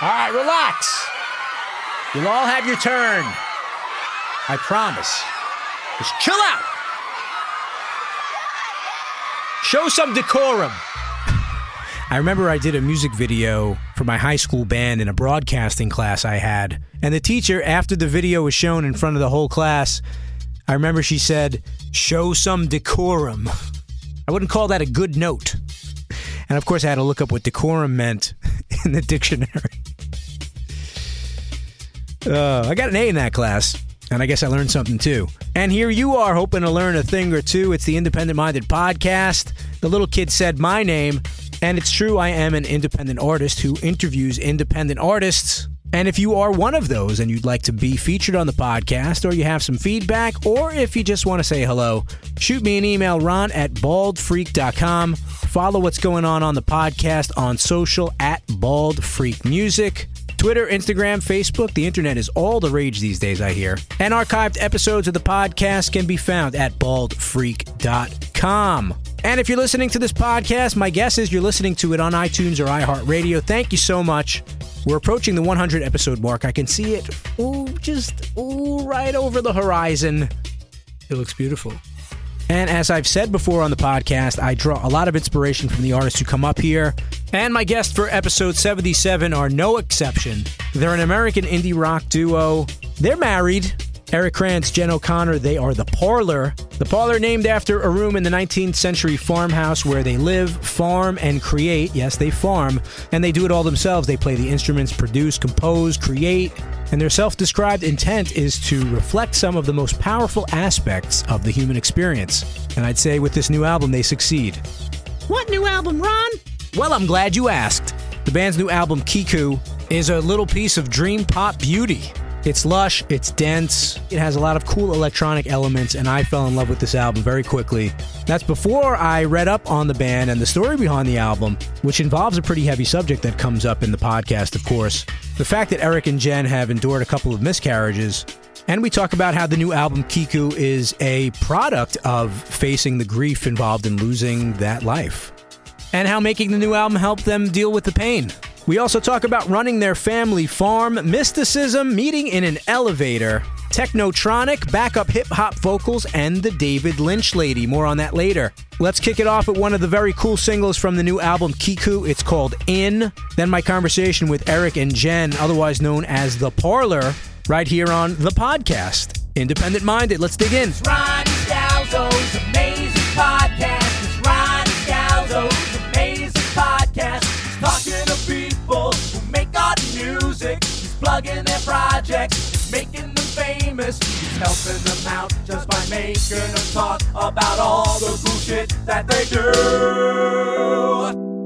All right, relax. You'll all have your turn. I promise. Just chill out. Show some decorum. I remember I did a music video for my high school band in a broadcasting class I had. And the teacher, after the video was shown in front of the whole class, I remember she said, Show some decorum. I wouldn't call that a good note. And of course, I had to look up what decorum meant in the dictionary. Uh, I got an A in that class, and I guess I learned something too. And here you are hoping to learn a thing or two. It's the Independent Minded Podcast. The little kid said my name, and it's true, I am an independent artist who interviews independent artists. And if you are one of those and you'd like to be featured on the podcast, or you have some feedback, or if you just want to say hello, shoot me an email, ron at baldfreak.com. Follow what's going on on the podcast on social at baldfreakmusic. Twitter, Instagram, Facebook, the internet is all the rage these days, I hear. And archived episodes of the podcast can be found at baldfreak.com. And if you're listening to this podcast, my guess is you're listening to it on iTunes or iHeartRadio. Thank you so much. We're approaching the 100 episode mark. I can see it, ooh, just ooh, right over the horizon. It looks beautiful. And as I've said before on the podcast, I draw a lot of inspiration from the artists who come up here. And my guests for episode 77 are no exception. They're an American indie rock duo. They're married. Eric Krantz, Jen O'Connor, they are The Parlor. The Parlor named after a room in the 19th century farmhouse where they live, farm, and create. Yes, they farm, and they do it all themselves. They play the instruments, produce, compose, create, and their self described intent is to reflect some of the most powerful aspects of the human experience. And I'd say with this new album, they succeed. What new album, Ron? Well, I'm glad you asked. The band's new album, Kiku, is a little piece of dream pop beauty. It's lush, it's dense, it has a lot of cool electronic elements, and I fell in love with this album very quickly. That's before I read up on the band and the story behind the album, which involves a pretty heavy subject that comes up in the podcast, of course. The fact that Eric and Jen have endured a couple of miscarriages, and we talk about how the new album Kiku is a product of facing the grief involved in losing that life, and how making the new album helped them deal with the pain. We also talk about running their family farm, mysticism, meeting in an elevator, technotronic, backup hip hop vocals, and the David Lynch lady. More on that later. Let's kick it off with one of the very cool singles from the new album Kiku. It's called In. Then my conversation with Eric and Jen, otherwise known as The Parlor, right here on the podcast. Independent minded. Let's dig in. It's Ron Scalzo's amazing podcast. It's Ron Scalzo's plugging their projects, making them famous. He's helping them out just by making them talk about all the cool shit that they do.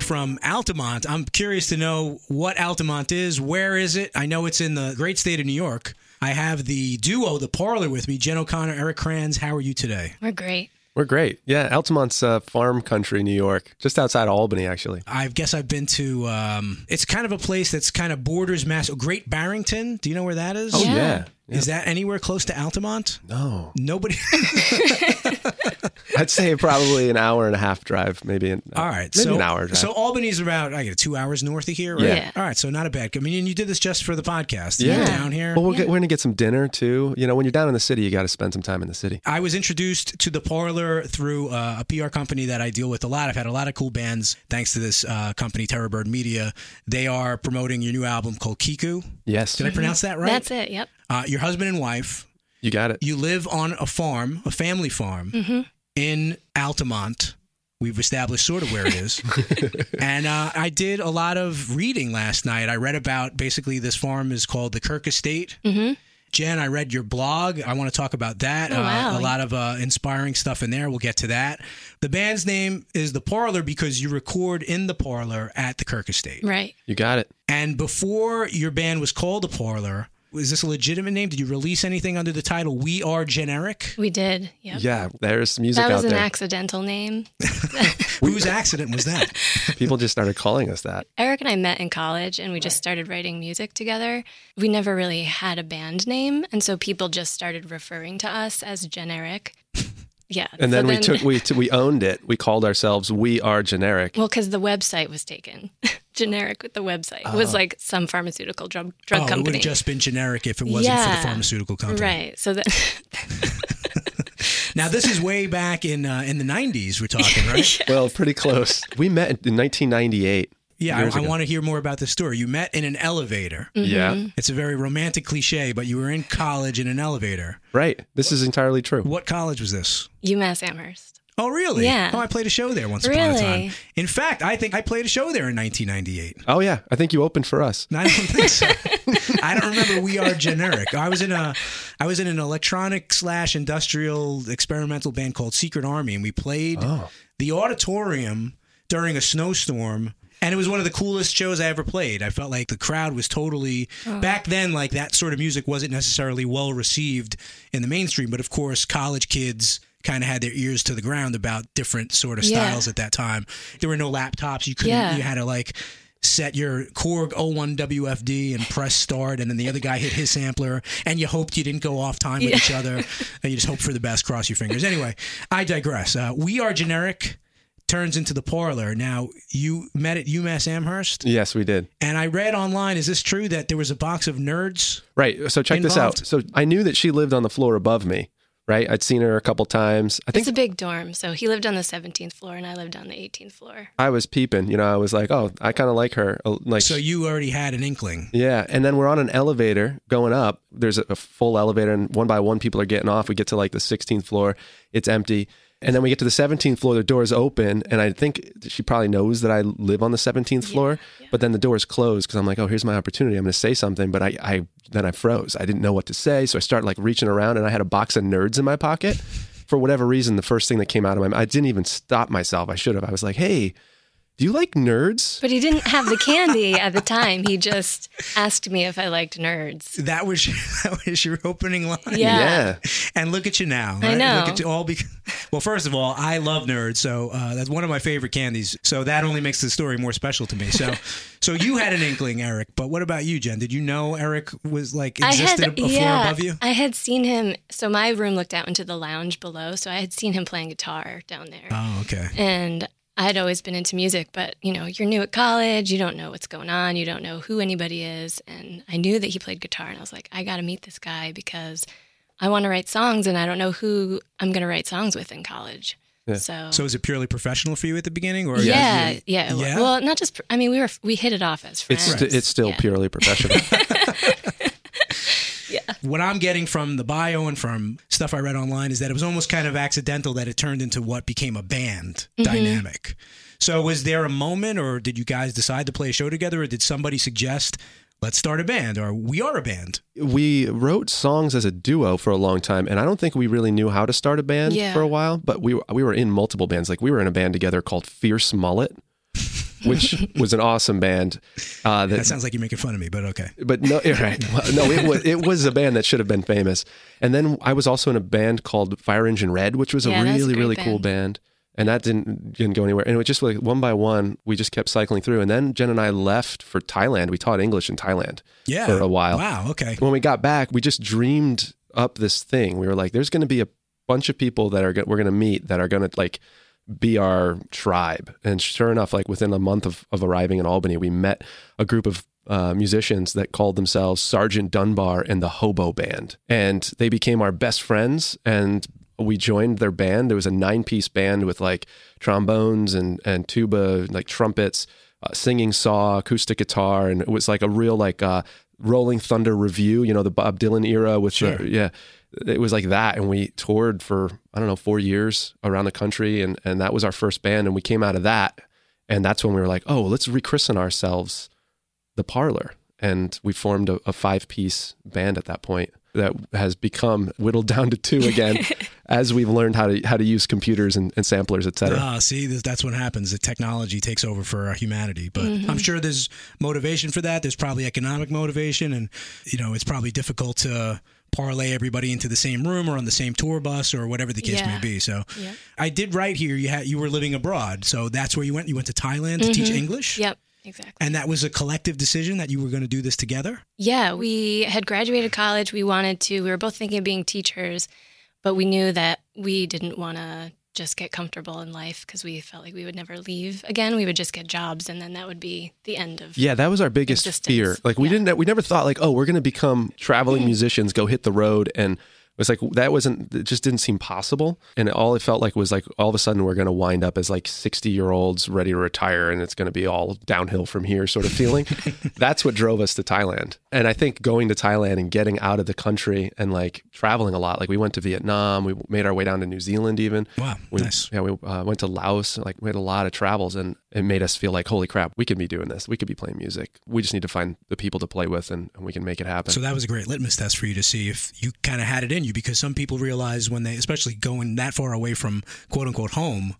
From Altamont. I'm curious to know what Altamont is. Where is it? I know it's in the great state of New York. I have the duo, the parlor with me, Jen O'Connor, Eric Kranz. How are you today? We're great. We're great. Yeah, Altamont's uh, farm country, New York, just outside Albany, actually. I guess I've been to. Um, it's kind of a place that's kind of borders Mass. Great Barrington. Do you know where that is? Oh Yeah. yeah. Is that anywhere close to Altamont? No, Nobody. I'd say probably an hour and a half drive, maybe. An, All right, maybe so an hour drive. so Albany's about I get two hours north of here. Right? Yeah. Yeah. All right, so not a bad. I mean, and you did this just for the podcast. Yeah. You're down here. well, we're, get, we're gonna get some dinner too. You know, when you're down in the city, you got to spend some time in the city. I was introduced to the parlor through uh, a PR company that I deal with a lot. I've had a lot of cool bands thanks to this uh, company, Terrorbird Media. They are promoting your new album called Kiku. Yes, Did I pronounce that right? That's it. Yep. Uh, your husband and wife. you got it. You live on a farm, a family farm in Altamont. We've established sort of where it is. and uh, I did a lot of reading last night. I read about basically this farm is called the Kirk Estate. Mm-hmm. Jen, I read your blog. I want to talk about that. Oh, wow. uh, a lot of uh, inspiring stuff in there. We'll get to that. The band's name is The Parlor because you record in the parlor at the Kirk Estate. Right. You got it. And before your band was called The Parlor, was this a legitimate name? Did you release anything under the title We Are Generic? We did. Yep. Yeah, there's music That was out an there. accidental name. Whose accident was that? People just started calling us that. Eric and I met in college and we just started writing music together. We never really had a band name. And so people just started referring to us as generic. Yeah. And so then, we took we we owned it. We called ourselves We Are Generic. Well, because the website was taken. Generic with the website. It was like some pharmaceutical drug, drug company. oh, it would have just been generic if it wasn't for the pharmaceutical company. Right. So that Now, this is way back in uh, in the 90s, we're talking, right? well, pretty close. We met in 1998. Yeah, I, I want to hear more about this story. You met in an elevator. Mm-hmm. Yeah, It's a very romantic cliche, but you were in college in an elevator. right. This is entirely true. What college was this? UMass Amherst. Oh, really? Yeah. Oh, I played a show there once upon a time. Really? In fact, I think I played a show there in 1998. Oh yeah, I think you opened for us. I don't think so. I don't remember. We are generic. I was in a, I was in an electronic slash industrial experimental band called Secret Army, and we played Oh. the auditorium during a snowstorm. And it was one of the coolest shows I ever played. I felt like the crowd was totally oh. back then. Like that sort of music wasn't necessarily well received in the mainstream, but of course, college kids kind of had their ears to the ground about different sort of Yeah. styles at that time. There were no laptops. You couldn't. Yeah. You had to like set your Korg 01 WFD and press start, and then the other guy hit his sampler, and you hoped you didn't go off time with each other, and you just hope for the best, cross your fingers. Anyway, I digress. Uh, we are generic. Turns into the parlor. Now you met at UMass Amherst, Yes, we did. and I read online. Is this true that there was a box of nerds? Right. So check this out. So I knew that she lived on the floor above me. Right. I'd seen her a couple times. I think It's a big dorm. So he lived on the 17th floor and I lived on the 18th floor. I was peeping. You know, I was like, oh, I kind of like her. Uh, Like, So you already had an inkling. yeah. And then we're on an elevator going up. There's a, a full elevator, and one by one, people are getting off. We get to like the 16th floor. It's empty. And then we get to the 17th floor, the door's open, and I think she probably knows that I live on the 17th floor. But then the door's closed because I'm like, oh, here's my opportunity. I'm going to say something, but I, I then I froze. I didn't know what to say, so I started like reaching around, and I had a box of nerds in my pocket. For whatever reason, the first thing that came out of my I didn't even stop myself. I should have. I was like, hey, do you like nerds? But he didn't have the candy at the time. He just asked me if I liked nerds. That was that was your opening line. Yeah. And look at you now. I know. Look at you all. Be- well, first of all, I love nerds, so uh, that's one of my favorite candies. So that only makes the story more special to me. So, so you had an inkling, Eric. But what about you, Jen? Did you know Eric was like existed a, a floor above you? I had seen him. So my room looked out into the lounge below. So I had seen him playing guitar down there. Oh, okay. And I had always been into music, but you know, you're new at college, you don't know what's going on, you don't know who anybody is. And I knew that he played guitar, and I was like, I got to meet this guy because I want to write songs, and I don't know who I'm going to write songs with in college. So, So is it purely professional for you at the beginning, or yeah, you- yeah, Yeah? Well, not just. I mean, we were we hit it off as friends. It's st- it's still Yeah. purely professional. what I'm getting from the bio and from stuff I read online is that it was almost kind of accidental that it turned into what became a band Mm-hmm. dynamic. So was there a moment or did you guys decide to play a show together or did somebody suggest let's start a band or we are a band? we wrote songs as a duo for a long time, and I don't think we really knew how to start a band Yeah. for a while. But we we were in multiple bands. Like we were in a band together called Fierce Mullet. Which was an awesome band. Uh, that, That sounds like you're making fun of me, but okay. but no, right. Well, no, it was it was a band that should have been famous. And then I was also in a band called Fire Engine Red, which was a Yeah, a really great really cool band. And that didn't didn't go anywhere. And it was just like one by one, we just kept cycling through. And then Jen and I left for Thailand. We taught English in Thailand Yeah. for a while. Wow. Okay. When we got back, we just dreamed up this thing. We were like, "There's going to be a bunch of people that are go- we're going to meet that are going to like be our tribe." And sure enough, like within a month of, of arriving in Albany, we met a group of uh, musicians that called themselves Sergeant Dunbar and the Hobo Band, and they became our best friends. And we joined their band. There was a nine piece band with like trombones and and tuba, like trumpets, uh, singing saw, acoustic guitar, and it was like a real like uh, Rolling Thunder Revue. You know, the Bob Dylan era with Sure. the, yeah. It was like that, and we toured for I don't know four years around the country, and and that was our first band, and we came out of that, and that's when we were like, oh, let's rechristen ourselves, the Parlor, and we formed a, a five piece band at that point that has become whittled down to two again as we've learned how to how to use computers and, and samplers, et cetera. Ah, see, that's what happens. The technology takes over for humanity. But I'm sure there's motivation for that. There's probably economic motivation, and you know, it's probably difficult to parlay everybody into the same room or on the same tour bus or whatever the case may be. So, Yeah. I did write here. You had you were living abroad, so that's where you went. You went to Thailand to teach English. Yep, exactly. And that was a collective decision that you were going to do this together. Yeah, we had graduated college. We wanted to, we were both thinking of being teachers, but we knew that we didn't want to just get comfortable in life because we felt like we would never leave again. We would just get jobs and then that would be the end of Yeah, that was our biggest Existence. fear. Like we Yeah. didn't we never thought like, oh, we're going to become traveling mm-hmm. musicians, go hit the road and it was like that wasn't it just didn't seem possible and all it felt like was like all of a sudden we're going to wind up as like 60 year olds ready to retire and it's going to be all downhill from here sort of feeling that's what drove us to thailand and i think going to thailand and getting out of the country and like traveling a lot like we went to vietnam we made our way down to new zealand even Wow, we, nice. yeah, we uh, went to Laos. Like we had a lot of travels, and it made us feel like, holy crap, we could be doing this. We could be playing music. We just need to find the people to play with, and, and we can make it happen. So that was a great litmus test for you to see if you kind of had it in you because some people realize when they, especially going that far away from quote unquote home,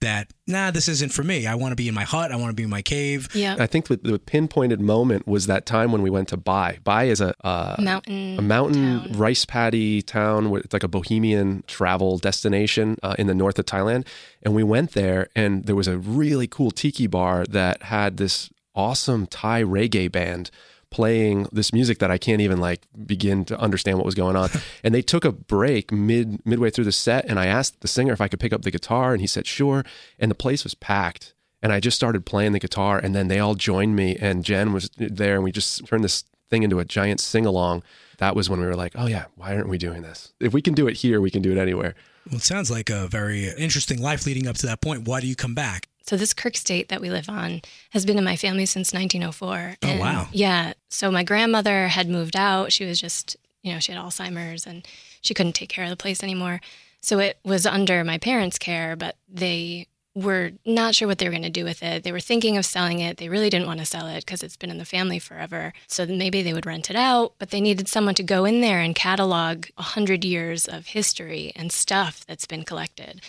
that, nah, this isn't for me. I want to be in my hut. I want to be in my cave. yeah, I think the, the pinpointed moment was that time when we went to Pai. Pai is a uh, mountain. a mountain town. rice paddy town where it's like a bohemian travel destination uh, in the north of Thailand. And we went there, and there was a really cool tiki bar that had this awesome Thai reggae band playing this music that I can't even like begin to understand what was going on. and they took a break mid midway through the set, and I asked the singer if I could pick up the guitar, and he said sure. And the place was packed. And I just started playing the guitar, and then they all joined me, and Jen was there, and we just turned this thing into a giant sing along. That was when we were like, oh yeah, why aren't we doing this? If we can do it here, we can do it anywhere. Well, it sounds like a very interesting life leading up to that point. Why do you come back? So this Kirk Estate that we live on has been in my family since 1904. Oh, And, wow. Yeah. So my grandmother had moved out. She was just, you know, she had Alzheimer's and she couldn't take care of the place anymore. So it was under my parents' care, but they were not sure what they were going to do with it. They were thinking of selling it. They really didn't want to sell it because it's been in the family forever. So maybe they would rent it out, but they needed someone to go in there and catalog 100 years of history and stuff that's been collected.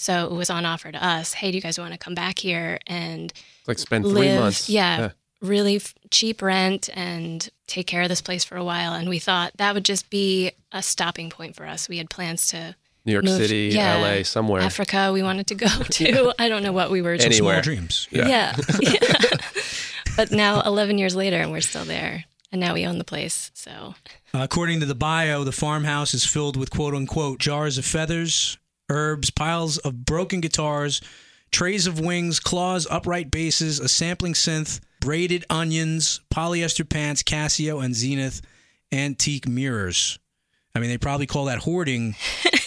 So it was on offer to us. Hey, do you guys want to come back here and like spend three live? months. Yeah, really f- cheap rent and take care of this place for a while. And we thought that would just be a stopping point for us. We had plans to New York move- City, yeah, LA, somewhere. Africa. We wanted to go to. I don't know what we were. So Anywhere. small dreams. yeah. yeah. but now, 11 years later, and we're still there. And now we own the place. So Uh, according to the bio, the farmhouse is filled with quote unquote jars of feathers, herbs, piles of broken guitars, trays of wings, claws, upright basses, a sampling synth, braided onions, polyester pants, Casio and Zenith, antique mirrors. I mean, they probably call that hoarding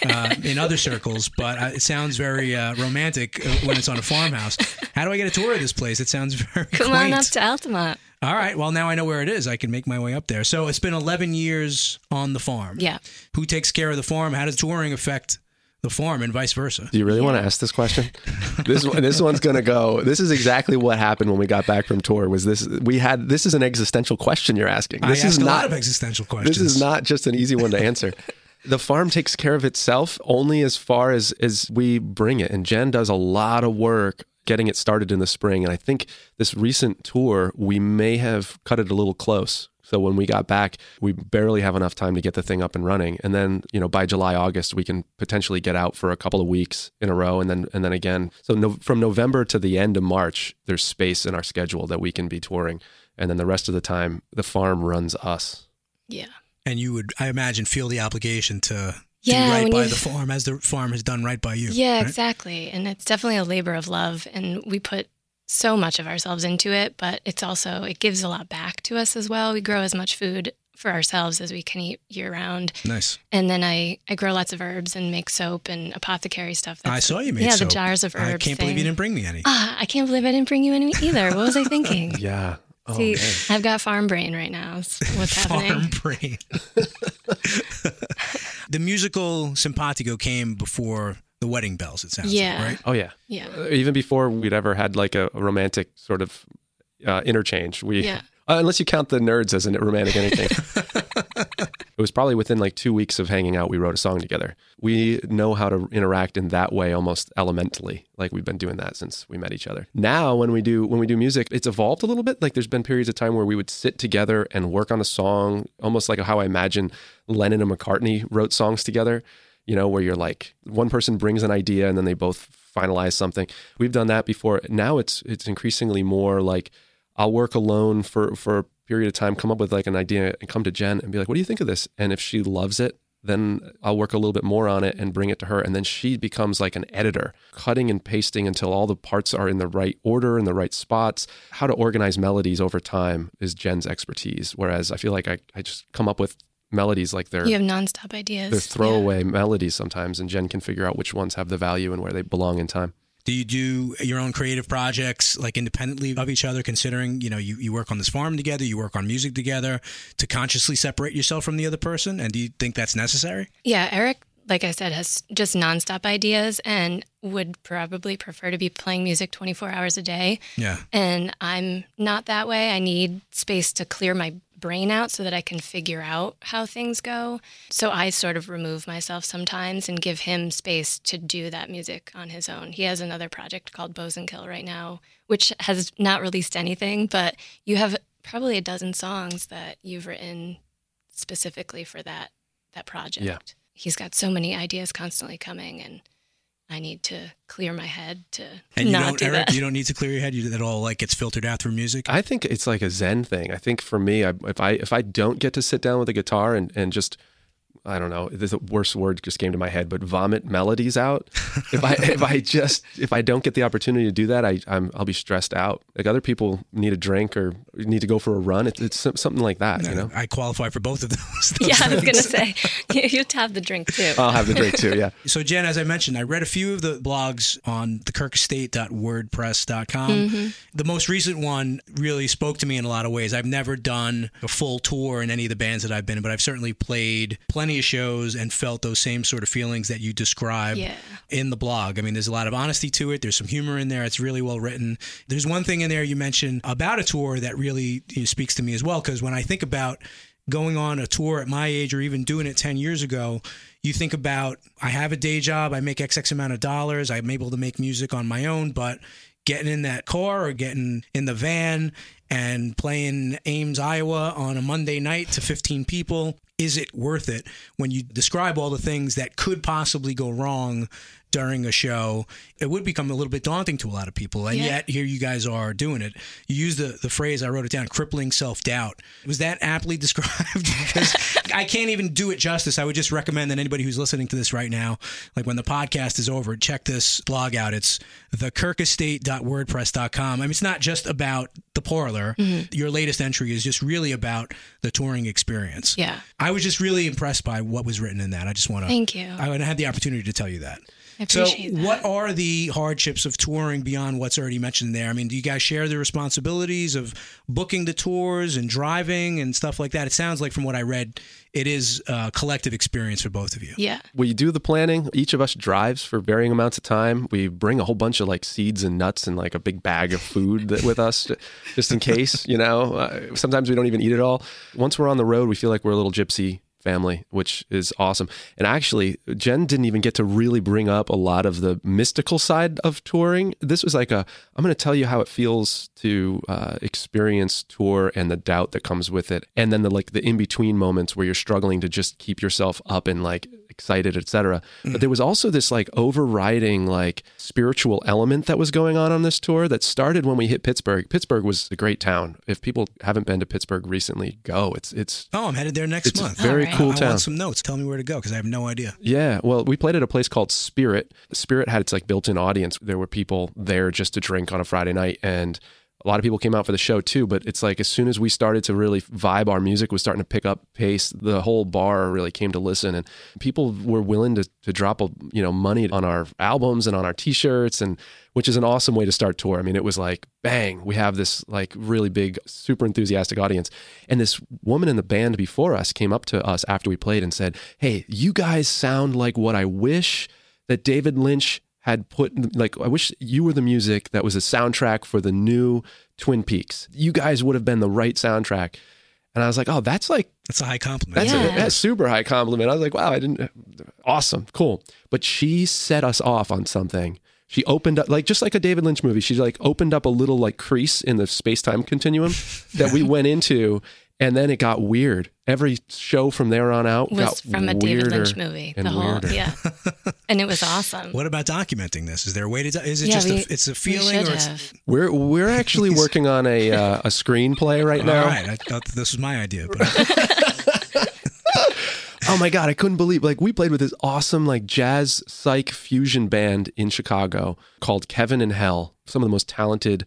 uh, in other circles, but uh, it sounds very uh, romantic uh, when it's on a farmhouse. How do I get a tour of this place? It sounds very come quaint. on up to Altamont. All right. Well, now I know where it is. I can make my way up there. So it's been 11 years on the farm. Yeah. Who takes care of the farm? How does touring affect the farm and vice versa? Do you really want to ask this question? this one, this one's gonna go. This is exactly what happened when we got back from tour. Was this we had? This is an existential question you're asking. This I is ask a not lot of existential questions. This is not just an easy one to answer. the farm takes care of itself only as far as as we bring it, and Jen does a lot of work getting it started in the spring. And I think this recent tour, we may have cut it a little close. So when we got back, we barely have enough time to get the thing up and running. And then, you know, by July, August, we can potentially get out for a couple of weeks in a row and then and then again. So no, from November to the end of March, there's space in our schedule that we can be touring. And then the rest of the time, the farm runs us. Yeah. And you would, I imagine, feel the obligation to Yeah, do right by you- the farm as the farm has done right by you. Yeah, right? exactly. And it's definitely a labor of love and we put so much of ourselves into it, but it's also it gives a lot back to us as well. We grow as much food for ourselves as we can eat year round. Nice. And then I I grow lots of herbs and make soap and apothecary stuff. I saw you made Yeah, soap. the jars of herbs. I can't believe you didn't bring me any. Ah, I can't believe I didn't bring you any either. What was I thinking? Yeah. Oh, See, man. I've got farm brain right now. is What's Farm happening? brain. the musical simpatico came before the wedding bells. It sounds Yeah. like, right? Oh, yeah. Yeah. Uh, Even before we'd ever had like a, a romantic sort of uh, interchange, we Yeah. uh, unless you count the nerds as a romantic anything. it was probably within like two weeks of hanging out, we wrote a song together. We know how to interact in that way almost elementally. Like we've been doing that since we met each other. Now, when we do when we do music, it's evolved a little bit. Like there's been periods of time where we would sit together and work on a song, almost like how I imagine Lennon and McCartney wrote songs together. You know, where you're like one person brings an idea and then they both finalize something. We've done that before. Now it's it's increasingly more like I'll work alone for for a period of time, come up with like an idea, and come to Jen and be like, "What do you think of this?" And if she loves it, then I'll work a little bit more on it and bring it to her, and then she becomes like an editor, cutting and pasting until all the parts are in the right order in the right spots. How to organize melodies over time is Jen's expertise, whereas I feel like I I just come up with melodies like they're You have nonstop ideas. they're Yeah. throwaway melodies sometimes, and Jen can figure out which ones have the value and where they belong in time. Do you do your own creative projects like independently of each other, considering, you know, you, you work on this farm together, you work on music together to consciously separate yourself from the other person? And do you think that's necessary? Yeah, Eric, like I said, has just nonstop ideas and would probably prefer to be playing music 24 hours a day. Yeah. And I'm not that way. I need space to clear my brain out so that I can figure out how things go. So I sort of remove myself sometimes and give him space to do that music on his own. He has another project called Bows and Kill right now, which has not released anything, but you have probably a dozen songs that you've written specifically for that that project. Yeah. He's got so many ideas constantly coming and I need to clear my head to And you not don't, do Eric, that. you don't need to clear your head. You, that all like gets filtered out through music. I think it's like a Zen thing. I think for me, I, if I if I don't get to sit down with a guitar and and just I don't know, the worst word just came to my head, but vomit melodies out. if I if I just if I don't get the opportunity to do that, I I'm, I'll be stressed out. Like other people need a drink or need to go for a run. It's, it's something like that, you know. I qualify for both of those. those yeah, I was going to say, you you have have the drink too. I'll have the drink too. Yeah. So, Jen, as I mentioned, I read a few of the blogs on thekirkestate.wordpress.com. Mm-hmm. The most recent one really spoke to me in a lot of ways. I've never done a full tour in any of the bands that I've been in, but I've certainly played plenty of shows and felt those same sort of feelings that you describe Yeah. in the blog. I mean, there's a lot of honesty to it. There's some humor in there. It's really well written. There's one thing in there you mentioned about a tour that really you know, speaks to me as well, because when I think about going on a tour at my age or even doing it 10 years ago, you think about I have a day job, I make XX amount of dollars, I'm able to make music on my own, but getting in that car or getting in the van and playing Ames, Iowa on a Monday night to 15 people, is it worth it when you describe all the things that could possibly go wrong during a show? It would become a little bit daunting to a lot of people. And Yeah. yet here you guys are doing it. You use the, the phrase, I wrote it down, crippling self doubt. Was that aptly described? because I can't even do it justice. I would just recommend that anybody who's listening to this right now, like when the podcast is over, check this blog out. It's thekirkestate.wordpress.com. I mean, it's not just about the parlor. Mm-hmm. Your latest entry is just really about the touring experience. Yeah. I was just really impressed by what was written in that. I just want to. Thank you. I had the opportunity to tell you that. I So, that. what are the hardships of touring beyond what's already mentioned there? I mean, do you guys share the responsibilities of booking the tours and driving and stuff like that? It sounds like, from what I read, it is a collective experience for both of you. yeah. we do the planning. Each of us drives for varying amounts of time. We bring a whole bunch of like seeds and nuts and like a big bag of food that, with us, just in case. You know, uh, sometimes we don't even eat it all. Once we're on the road, we feel like we're a little gypsy family, which is awesome. And actually, Jen didn't even get to really bring up a lot of the mystical side of touring. This was like a, I'm going to tell you how it feels to uh, experience tour and the doubt that comes with it, and then the like the in between moments where you're struggling to just keep yourself up and like excited, etc. But mm. there was also this like overriding like spiritual element that was going on on this tour that started when we hit Pittsburgh. Pittsburgh was a great town. If people haven't been to Pittsburgh recently, go. It's it's Oh, I'm headed there next it's month. a very right. cool I town. want some notes. Tell me where to go because I have no idea. Yeah, well, we played at a place called Spirit. Spirit had its like built-in audience. There were people there just to drink on a Friday night, and a lot of people came out for the show too. But it's like as soon as we started to really vibe, our music was starting to pick up pace. The whole bar really came to listen, and people were willing to to drop a, you know money on our albums and on our T-shirts, and which is an awesome way to start tour. I mean, it was like bang, we have this like really big, super enthusiastic audience, and this woman in the band before us came up to us after we played and said, "Hey, you guys sound like what I wish that David Lynch." Had put like I wish you were the music that was a soundtrack for the new Twin Peaks. You guys would have been the right soundtrack. And I was like, oh, that's like That's a high compliment. that's Yeah. a that's super high compliment. I was like, wow, I didn't awesome, cool. But she set us off on something. She opened up like just like a David Lynch movie. She like opened up a little like crease in the space time continuum that we went into, and then it got weird. Every show from there on out was got from a David weirder Lynch movie. and The whole weirder. yeah, and it was awesome. What about documenting this? Is there a way to? do- Is it Yeah, just we- a, it's a feeling should or it's. We're we're actually working on a uh, a screenplay right now. all right? I thought this was my idea, but Oh my god, I couldn't believe like we played with this awesome like jazz psych fusion band in Chicago called Kevin and Hell. Some of the most talented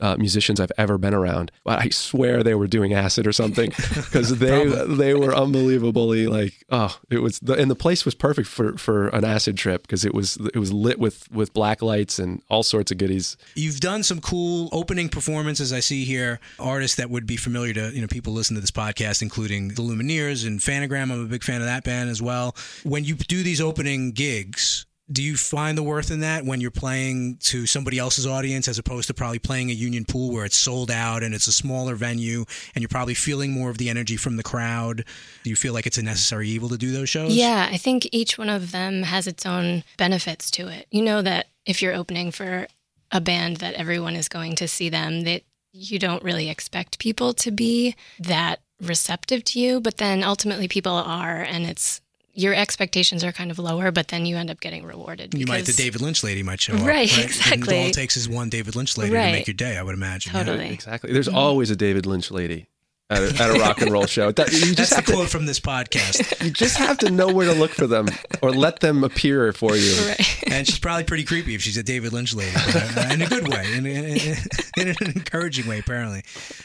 uh, musicians I've ever been around. I swear they were doing acid or something because they they were unbelievably like oh it was the, and the place was perfect for for an acid trip because it was it was lit with with black lights and all sorts of goodies. You've done some cool opening performances. I see here artists that would be familiar to you know people listen to this podcast, including the Lumineers and Phantogram. I'm a big fan of that band as well. When you do these opening gigs. Do you find the worth in that when you're playing to somebody else's audience as opposed to probably playing a Union Pool where it's sold out and it's a smaller venue and you're probably feeling more of the energy from the crowd? Do you feel like it's a necessary evil to do those shows? Yeah, I think each one of them has its own benefits to it. You know that if you're opening for a band that everyone is going to see them, that you don't really expect people to be that receptive to you, but then ultimately people are and it's your expectations are kind of lower, but then you end up getting rewarded. You might, the David Lynch lady might show up. Right, And exactly. all it takes is one David Lynch lady to make your day, I would imagine. yeah. Totally. Exactly. There's mm-hmm. always a David Lynch lady at a, at a rock and roll show. That, you just That's the have to quote from this podcast. you just have to know where to look for them or let them appear for you. Right. and she's probably pretty creepy if she's a David Lynch lady, but, uh, in a good way, in, in, in an encouraging way, apparently.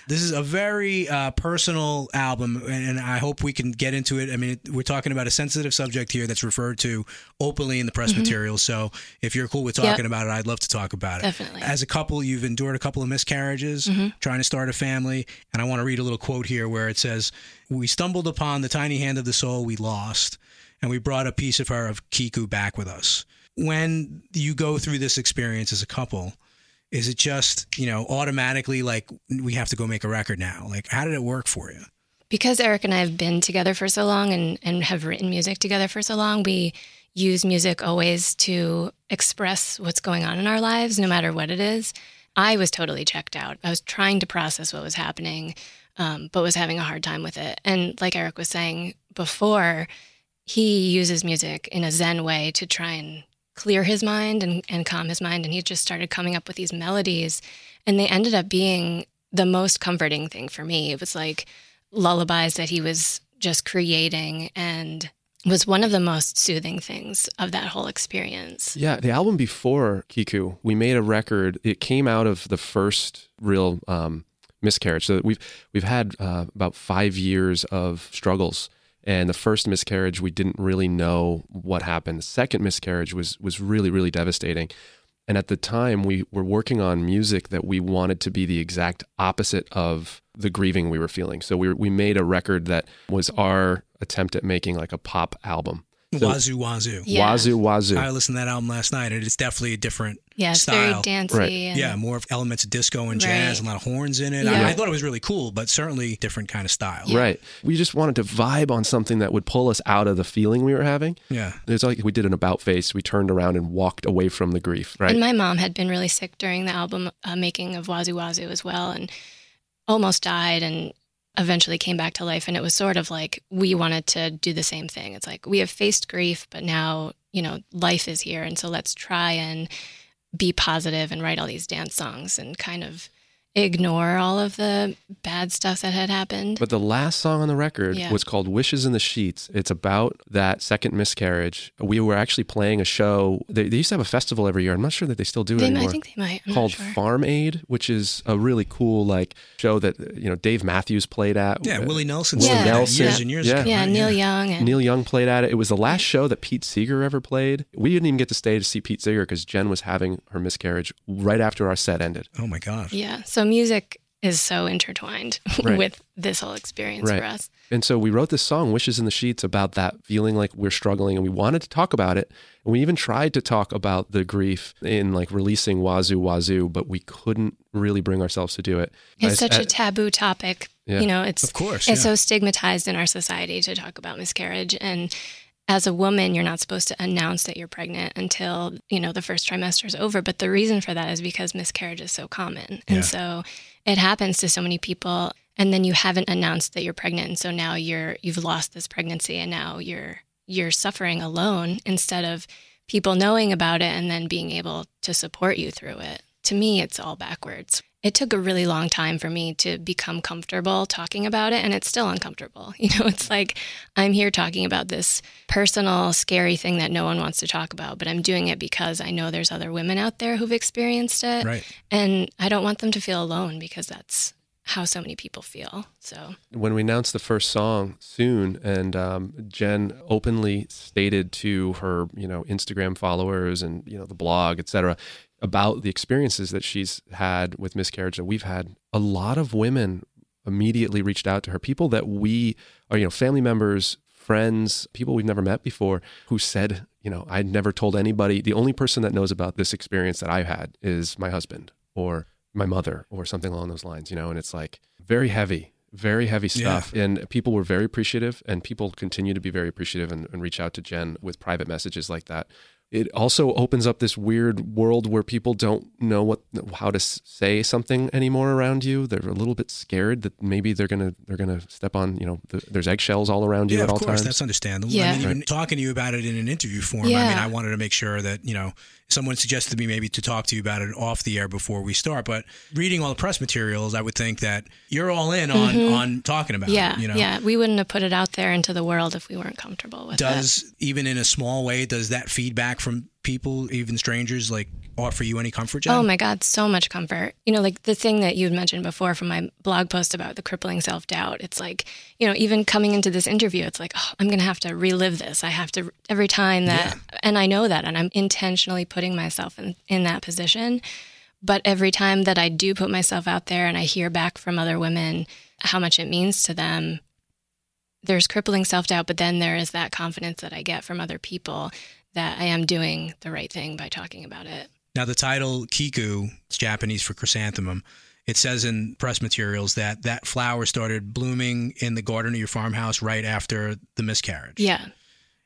This is a very uh, personal album, and, and I hope we can get into it. I mean, we're talking about a sensitive subject here that's referred to openly in the press materials. So if you're cool with talking Mm-hmm. Yep. about it, I'd love to talk about it. Definitely. Mm-hmm. As a couple, you've endured a couple of miscarriages, trying to start a family, and I want to read a little quote here where it says, "We stumbled upon the tiny hand of the soul we lost." and we brought a piece of her of Kiku back with us. When you go through this experience as a couple, is it just, you know, automatically like we have to go make a record now? Like how did it work for you? because Eric and I have been together for so long and, and have written music together for so long, we use music always to express what's going on in our lives, no matter what it is. I was totally checked out. I was trying to process what was happening, um, but was having a hard time with it. And like Eric was saying before, he uses music in a Zen way to try and clear his mind and, and calm his mind. And he just started coming up with these melodies, and they ended up being the most comforting thing for me. It was like, lullabies that he was just creating and was one of the most soothing things of that whole experience. Yeah, the album before Kiku, we made a record. It came out of the first real um, miscarriage. So we've we've had uh, about five years of struggles. And the first miscarriage, we didn't really know what happened. The second miscarriage was was really really devastating. And at the time, we were working on music that we wanted to be the exact opposite of the grieving we were feeling. So we we made a record that was our attempt at making like a pop album. So- wazoo Wazoo. Yeah. Wazoo Wazoo. I listened to that album last night and it's definitely a different Yeah, it's very dancey. Right. And, Yeah, more of elements of disco and jazz, Right. a lot of horns in it. Yeah. I, I thought it was really cool, but certainly different kind of style. Right. We just wanted to vibe on something that would pull us out of the feeling we were having. Yeah. It's like we did an about face. We turned around and walked away from the grief. Right. And my mom had been really sick during the album uh, making of Wazoo Wazoo as well, and almost died, and eventually came back to life. And it was sort of like we wanted to do the same thing. It's like we have faced grief, but now you know life is here, and so let's try and be positive and write all these dance songs and kind of ignore all of the bad stuff that had happened. But the last song on the record Yeah. was called Wishes in the Sheets. It's about that second miscarriage. We were actually playing a show. They, they used to have a festival every year. I'm not sure that they still do it they might, I think they might. I'm called not sure. Farm Aid, which is a really cool like show that you know Dave Matthews played at. Yeah, Uh, Willie Nelson. Willie said that Nelson. Years and years Yeah. ago. yeah, right? Neil Young and Neil Young played at it. It was the last show that Pete Seeger ever played. We didn't even get to stay to see Pete Seeger because Jen was having her miscarriage right after our set ended. Oh my gosh. Yeah. So music is so intertwined Right. with this whole experience Right. for us. And so we wrote this song, Wishes in the Sheets, about that feeling like we're struggling. And we wanted to talk about it. And we even tried to talk about the grief in like releasing Wazoo Wazoo, but we couldn't really bring ourselves to do it. It's I- such I- a taboo topic. Yeah. You know, it's Of course. it's yeah. so stigmatized in our society to talk about miscarriage and as a woman you're not supposed to announce that you're pregnant until you know the first trimester is over. But the reason for that is because miscarriage is so common. And Yeah. so it happens to so many people and then you haven't announced that you're pregnant. And so now you're you've lost this pregnancy and now you're you're suffering alone instead of people knowing about it and then being able to support you through it. To me it's all backwards it took a really long time for me to become comfortable talking about it and it's still uncomfortable. You know it's like i'm here talking about this personal scary thing that no one wants to talk about but i'm doing it because i know there's other women out there who've experienced it. Right. and i don't want them to feel alone because that's how so many people feel so. When we announced the first song soon and um, jen openly stated to her you know instagram followers and you know the blog etc about the experiences that she's had with miscarriage that we've had a lot of women immediately reached out to her. People that we are you know family members friends people we've never met before who said you know i'd never told anybody. The only person that knows about this experience that i've had is my husband or my mother or something along those lines you know and it's like very heavy very heavy Yeah. stuff. And people were very appreciative and people continue to be very appreciative and, and reach out to jen with private messages like that it also opens up this weird world where people don't know what how to say something anymore around you they're a little bit scared that maybe they're gonna they're gonna step on you know the, there's eggshells all around you Yeah, at of all course, times that's understandable. Yeah. I mean, even talking to you about it in an interview form, Yeah. I mean, I wanted to make sure that, you know, someone suggested to me maybe to talk to you about it off the air before we start. But reading all the press materials, I would think that you're all in on, on talking about Mm-hmm. yeah it. You know, yeah we wouldn't have put it out there into the world if we weren't comfortable with it does, even in a small way, does that feedback from people, even strangers, like offer you any comfort, Jen? Oh my God, so much comfort. You know, like the thing that you had mentioned before from my blog post about the crippling self doubt. It's like, you know, even coming into this interview, it's like, oh, I'm going to have to relive this. I have to, every time that, and I know that, and I'm intentionally putting myself in, in that position. But every time that I do put myself out there and I hear back from other women how much it means to them, there's crippling self doubt, but then there is that confidence that I get from other people that I am doing the right thing by talking about it. Now, the title Kiku, it's Japanese for chrysanthemum. It says in press materials that that flower started blooming in the garden of your farmhouse right after the miscarriage. Yeah.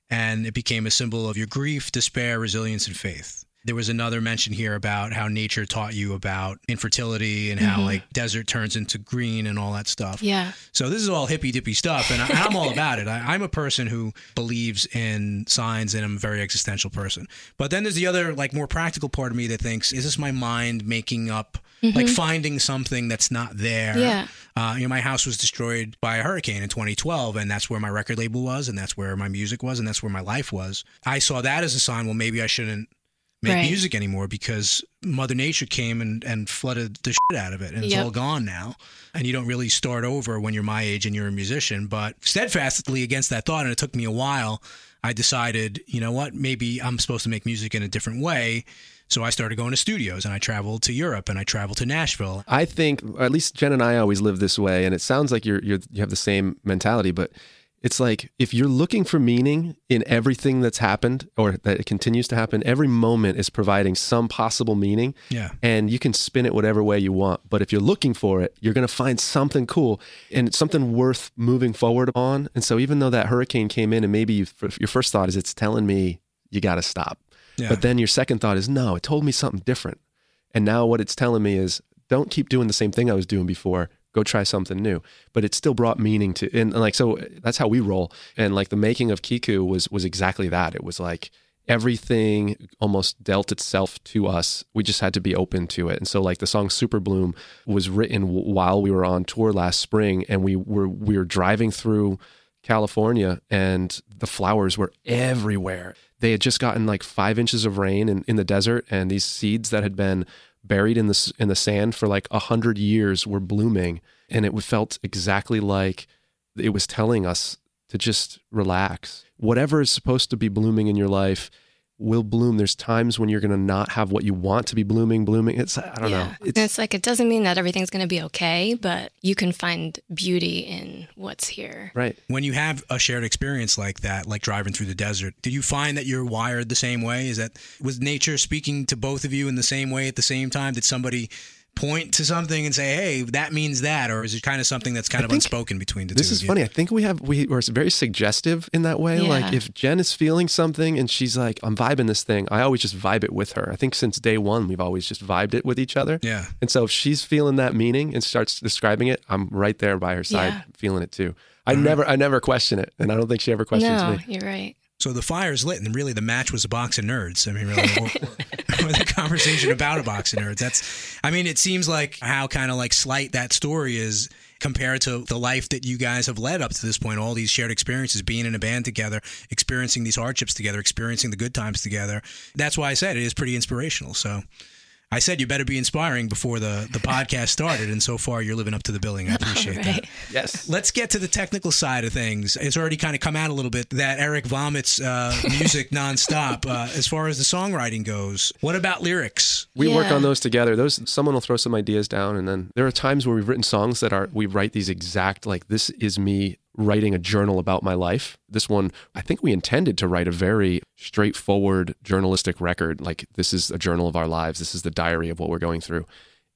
And it became a symbol of your grief, despair, resilience, and faith. There was another mention here about how nature taught you about infertility and how like desert turns into green and all that stuff. Yeah. So this is all hippy dippy stuff, and I, I'm all about it. I, I'm a person who believes in signs, and I'm a very existential person. But then there's the other, like, more practical part of me that thinks, is this my mind making up, like, finding something that's not there? Yeah. Uh, you know, my house was destroyed by a hurricane in 2012, and that's where my record label was, and that's where my music was, and that's where my life was. I saw that as a sign. Well, maybe I shouldn't make Right. music anymore because Mother Nature came and, and flooded the shit out of it, and it's Yep. all gone now. And you don't really start over when you're my age and you're a musician. But steadfastly against that thought, and it took me a while, I decided, you know what, maybe I'm supposed to make music in a different way. So I started going to studios, and I traveled to Europe, and I traveled to Nashville. I think, at least Jen and I always live this way, and it sounds like you're, you're you have the same mentality. But It's like if you're looking for meaning in everything that's happened or that it continues to happen, every moment is providing some possible meaning. Yeah. And you can spin it whatever way you want. But if you're looking for it, you're going to find something cool and something worth moving forward on. And so even though that hurricane came in and maybe you, your first thought is it's telling me you got to stop. Yeah. But then your second thought is no, it told me something different. And now what it's telling me is don't keep doing the same thing I was doing before. Go try something new. But it still brought meaning to and, and like so that's how we roll. And like the making of Kiku was was exactly that. It was like everything almost dealt itself to us. We just had to be open to it. And so like the song Super Bloom was written while we were on tour last spring and we were we were driving through California and the flowers were everywhere. They had just gotten like five inches of rain in, in the desert, and these seeds that had been buried in the in the sand for like a hundred years were blooming, and it felt exactly like it was telling us to just relax. Whatever is supposed to be blooming in your life will bloom. There's times when you're going to not have what you want to be blooming, blooming. It's I don't know. And it's like it doesn't mean that everything's going to be okay, but you can find beauty in what's here. right. When you have a shared experience like that, like driving through the desert, did you find that you're wired the same way? Is that was nature speaking to both of you in the same way at the same time? Did somebody point to something and say, "Hey, that means that," or is it kind of something that's kind of unspoken between the This two is of you? funny. I think we have we are very suggestive in that way. Like if Jen is feeling something and she's like, "I'm vibing this thing," I always just vibe it with her. I think since day one we've always just vibed it with each other. Yeah. And so if she's feeling that meaning and starts describing it, I'm right there by her side, Yeah. feeling it too. I never I never question it, and I don't think she ever questions no, me. you're right. So the fire's lit, and really the match was a box of nerds. I mean, really, or, or the conversation about a box of nerds. That's, I mean, it seems like how kind of like slight that story is compared to the life that you guys have led up to this point. All these shared experiences, being in a band together, experiencing these hardships together, experiencing the good times together. That's why I said it is pretty inspirational. So. I said you better be inspiring before the, the podcast started, and so far you're living up to the billing. I appreciate that. Yes. Let's get to the technical side of things. It's already kind of come out a little bit that Eric vomits uh, music nonstop uh, as far as the songwriting goes. What about lyrics? We work on those together. Those someone will throw some ideas down, and then there are times where we've written songs that are we write these exact like this is me writing a journal about my life. This one, I think we intended to write a very straightforward journalistic record. Like this is a journal of our lives. This is the diary of what we're going through,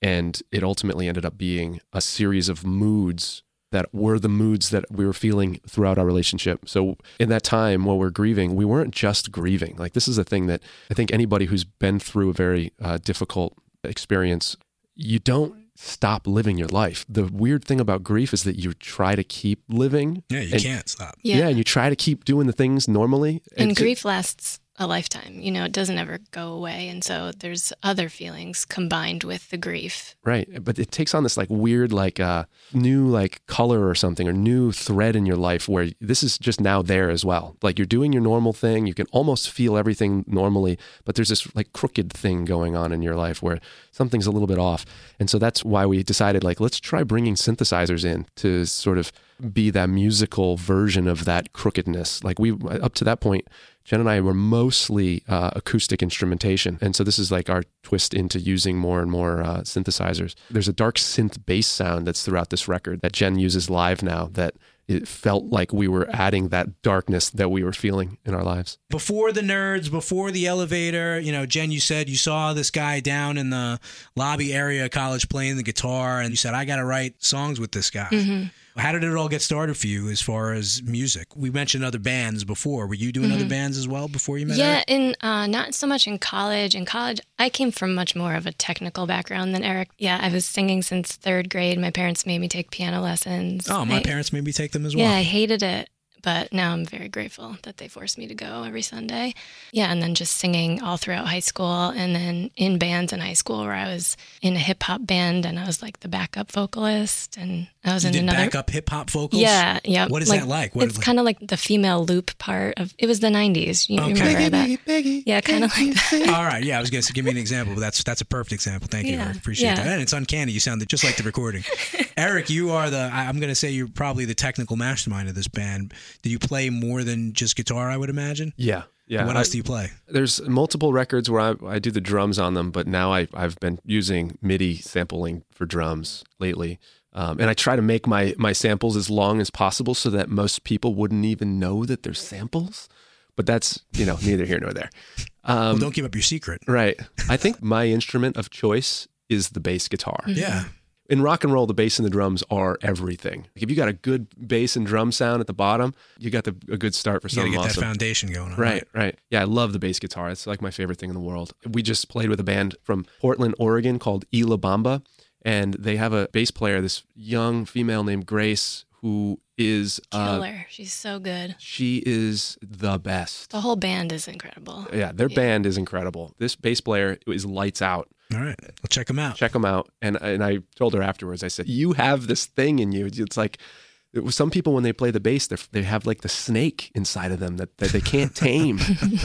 and it ultimately ended up being a series of moods that were the moods that we were feeling throughout our relationship. So in that time while we're grieving, we weren't just grieving. Like this is a thing that I think anybody who's been through a very uh, difficult experience, you don't stop living your life. The weird thing about grief is that you try to keep living. Yeah, you and, can't stop. Yeah. Yeah. and you try to keep doing the things normally. and It's- grief lasts a lifetime. You know, it doesn't ever go away. And so there's other feelings combined with the grief. Right. But it takes on this like weird, like uh, new like color or something or new thread in your life where this is just now there as well. Like you're doing your normal thing. You can almost feel everything normally, but there's this like crooked thing going on in your life where something's a little bit off. And so that's why we decided like, let's try bringing synthesizers in to sort of be that musical version of that crookedness. Like we, up to that point, Jen and I were mostly uh, acoustic instrumentation. And so this is like our twist into using more and more uh, synthesizers. There's a dark synth bass sound that's throughout this record that Jen uses live now that it felt like we were adding that darkness that we were feeling in our lives. Before the nerds, before the elevator, you know, Jen, you said you saw this guy down in the lobby area of college playing the guitar, and you said, I got to write songs with this guy. How did it all get started for you as far as music? We mentioned other bands before. Were you doing other bands as well before you met Yeah, Eric? in uh, not so much in college. In college, I came from much more of a technical background than Eric. Yeah, I was singing since third grade. My parents made me take piano lessons. Oh, my I- parents made me take them as well. Yeah, I hated it, but now I'm very grateful that they forced me to go every Sunday. Yeah, and then just singing all throughout high school, and then in bands in high school where I was in a hip hop band and I was like the backup vocalist, and I was You in did another. backup hip hop vocals? Yeah, yeah. What is that like? What it's is- kind of like the female loop part of. It was the '90s. You Okay. remember that? Yeah, kind of like that. All right, yeah, I was going to give me an example, but that's that's a perfect example. Thank you, Yeah, Eric. Appreciate yeah. that. And it's uncanny. You sounded just like the recording. Eric, you are the. I- I'm going to say you're probably the technical mastermind of this band. Do you play more than just guitar? I would imagine. Yeah. Yeah. what I- else do you play? there's multiple records where I, I do the drums on them, but now I, I've been using MIDI sampling for drums lately. Um, and I try to make my my samples as long as possible so that most people wouldn't even know that they're samples. But that's you know neither here nor there. well, Um, don't give up your secret. right. I think my instrument of choice is the bass guitar. Yeah. In rock and roll, the bass and the drums are everything. If you got a good bass and drum sound at the bottom, you got the, a good start for You got to something get that awesome. foundation going on. Right, right. Yeah, I love the bass guitar. It's like my favorite thing in the world. We just played with a band from Portland, Oregon called Y La Bamba, and they have a bass player, this young female named Grace, who is uh, Killer. She's so good. she is the best. The whole band is incredible. Yeah, their band is incredible. This bass player is lights out. All right. Well, check them out. Check them out. And and I told her afterwards. I said, "You have this thing in you. It's like." It was some people when they play the bass, they they have like the snake inside of them that, that they can't tame.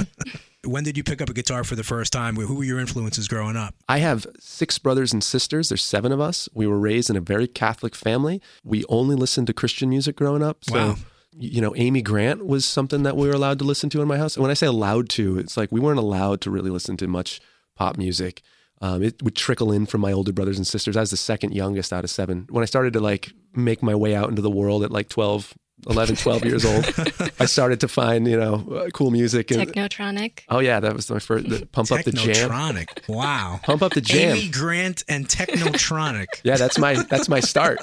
When did you pick up a guitar for the first time? Who were your influences growing up? I have six brothers and sisters. There's seven of us. We were raised in a very Catholic family. We only listened to Christian music growing up. So, Wow. you know, Amy Grant was something that we were allowed to listen to in my house. And when I say allowed to, it's like we weren't allowed to really listen to much pop music. Um, it would trickle in from my older brothers and sisters. I was the second youngest out of seven. When I started to like make my way out into the world at like 12, 11, 12 years old, I started to find, you know, uh, cool music. And, Technotronic. oh, yeah, that was my first, the, pump up the jam. Technotronic. Wow. Pump up the jam. Amy Grant and Technotronic. Yeah, that's my that's my start.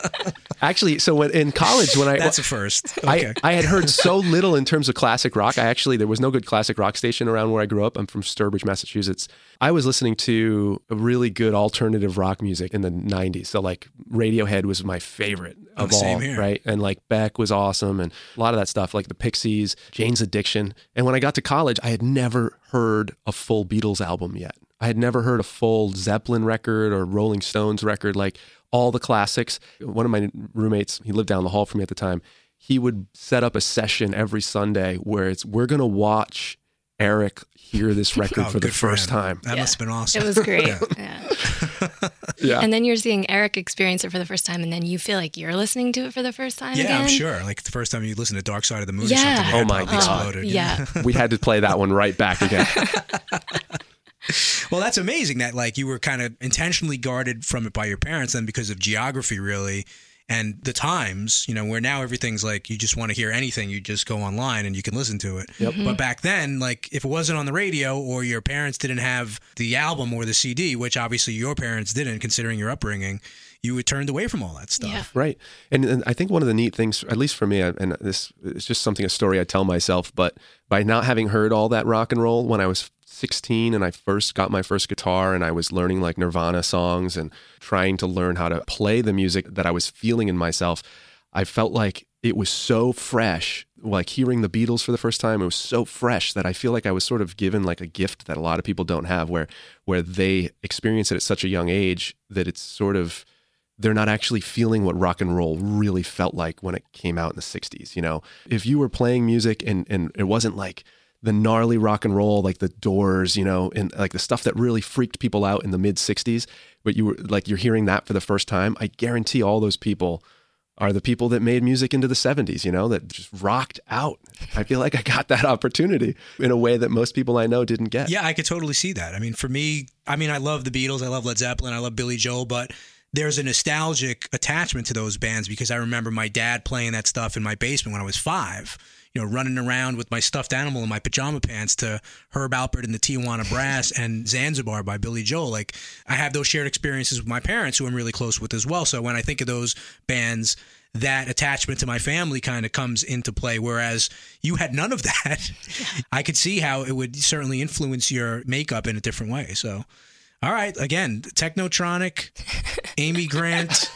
Actually, so when in college when I That's a first. Okay. I, I had heard so little in terms of classic rock. I actually there was no good classic rock station around where I grew up. I'm from Sturbridge, Massachusetts. I was listening to really good alternative rock music in the 90s. So like Radiohead was my favorite of Oh, all, here. right? And like Beck was awesome and a lot of that stuff like the Pixies, Jane's Addiction. And when I got to college, I had never heard a full Beatles album yet. I had never heard a full Zeppelin record or Rolling Stones record, like all the classics. One of my roommates, he lived down the hall from me at the time, he would set up a session every Sunday where it's we're gonna watch Eric hear this oh, record Oh, for the good for first time. That Yeah. must have been awesome. It was great. yeah. Yeah. And then you're seeing Eric experience it for the first time, and then you feel like you're listening to it for the first time yeah, again. I'm sure. Like the first time you listen to Dark Side of the Moon Yeah. or something, Oh my God. exploded. Yeah. we had to play that one right back again. Well, that's amazing that like you were kind of intentionally guarded from it by your parents then because of geography really and the times, you know, where now everything's like you just want to hear anything, you just go online and you can listen to it. Mm-hmm. But back then, like if it wasn't on the radio or your parents didn't have the album or the CD, which obviously your parents didn't considering your upbringing, you were turned away from all that stuff. Yeah. Right. And, and I think one of the neat things, at least for me, and this is just something, a story I tell myself, but by not having heard all that rock and roll when I was 16 and I first got my first guitar and I was learning like Nirvana songs and trying to learn how to play the music that I was feeling in myself, I felt like it was so fresh. Like hearing the Beatles for the first time, it was so fresh that I feel like I was sort of given like a gift that a lot of people don't have, where where they experience it at such a young age that it's sort of they're not actually feeling what rock and roll really felt like when it came out in the 60s you know if you were playing music and and it wasn't like the gnarly rock and roll like the doors you know and like the stuff that really freaked people out in the mid 60s but you were like you're hearing that for the first time i guarantee all those people are the people that made music into the 70s you know that just rocked out i feel like i got that opportunity in a way that most people i know didn't get Yeah, I could totally see that. I mean, for me, I mean, I love the Beatles, I love Led Zeppelin, I love Billy Joel, but there's a nostalgic attachment to those bands because I remember my dad playing that stuff in my basement when I was five. You know, running around with my stuffed animal in my pajama pants to Herb Alpert and the Tijuana Brass and Zanzibar by Billy Joel. Like, I have those shared experiences with my parents who I'm really close with as well. So when I think of those bands, that attachment to my family kind of comes into play. Whereas you had none of that. I could see how it would certainly influence your makeup in a different way. So, all right, again, Technotronic, Amy Grant.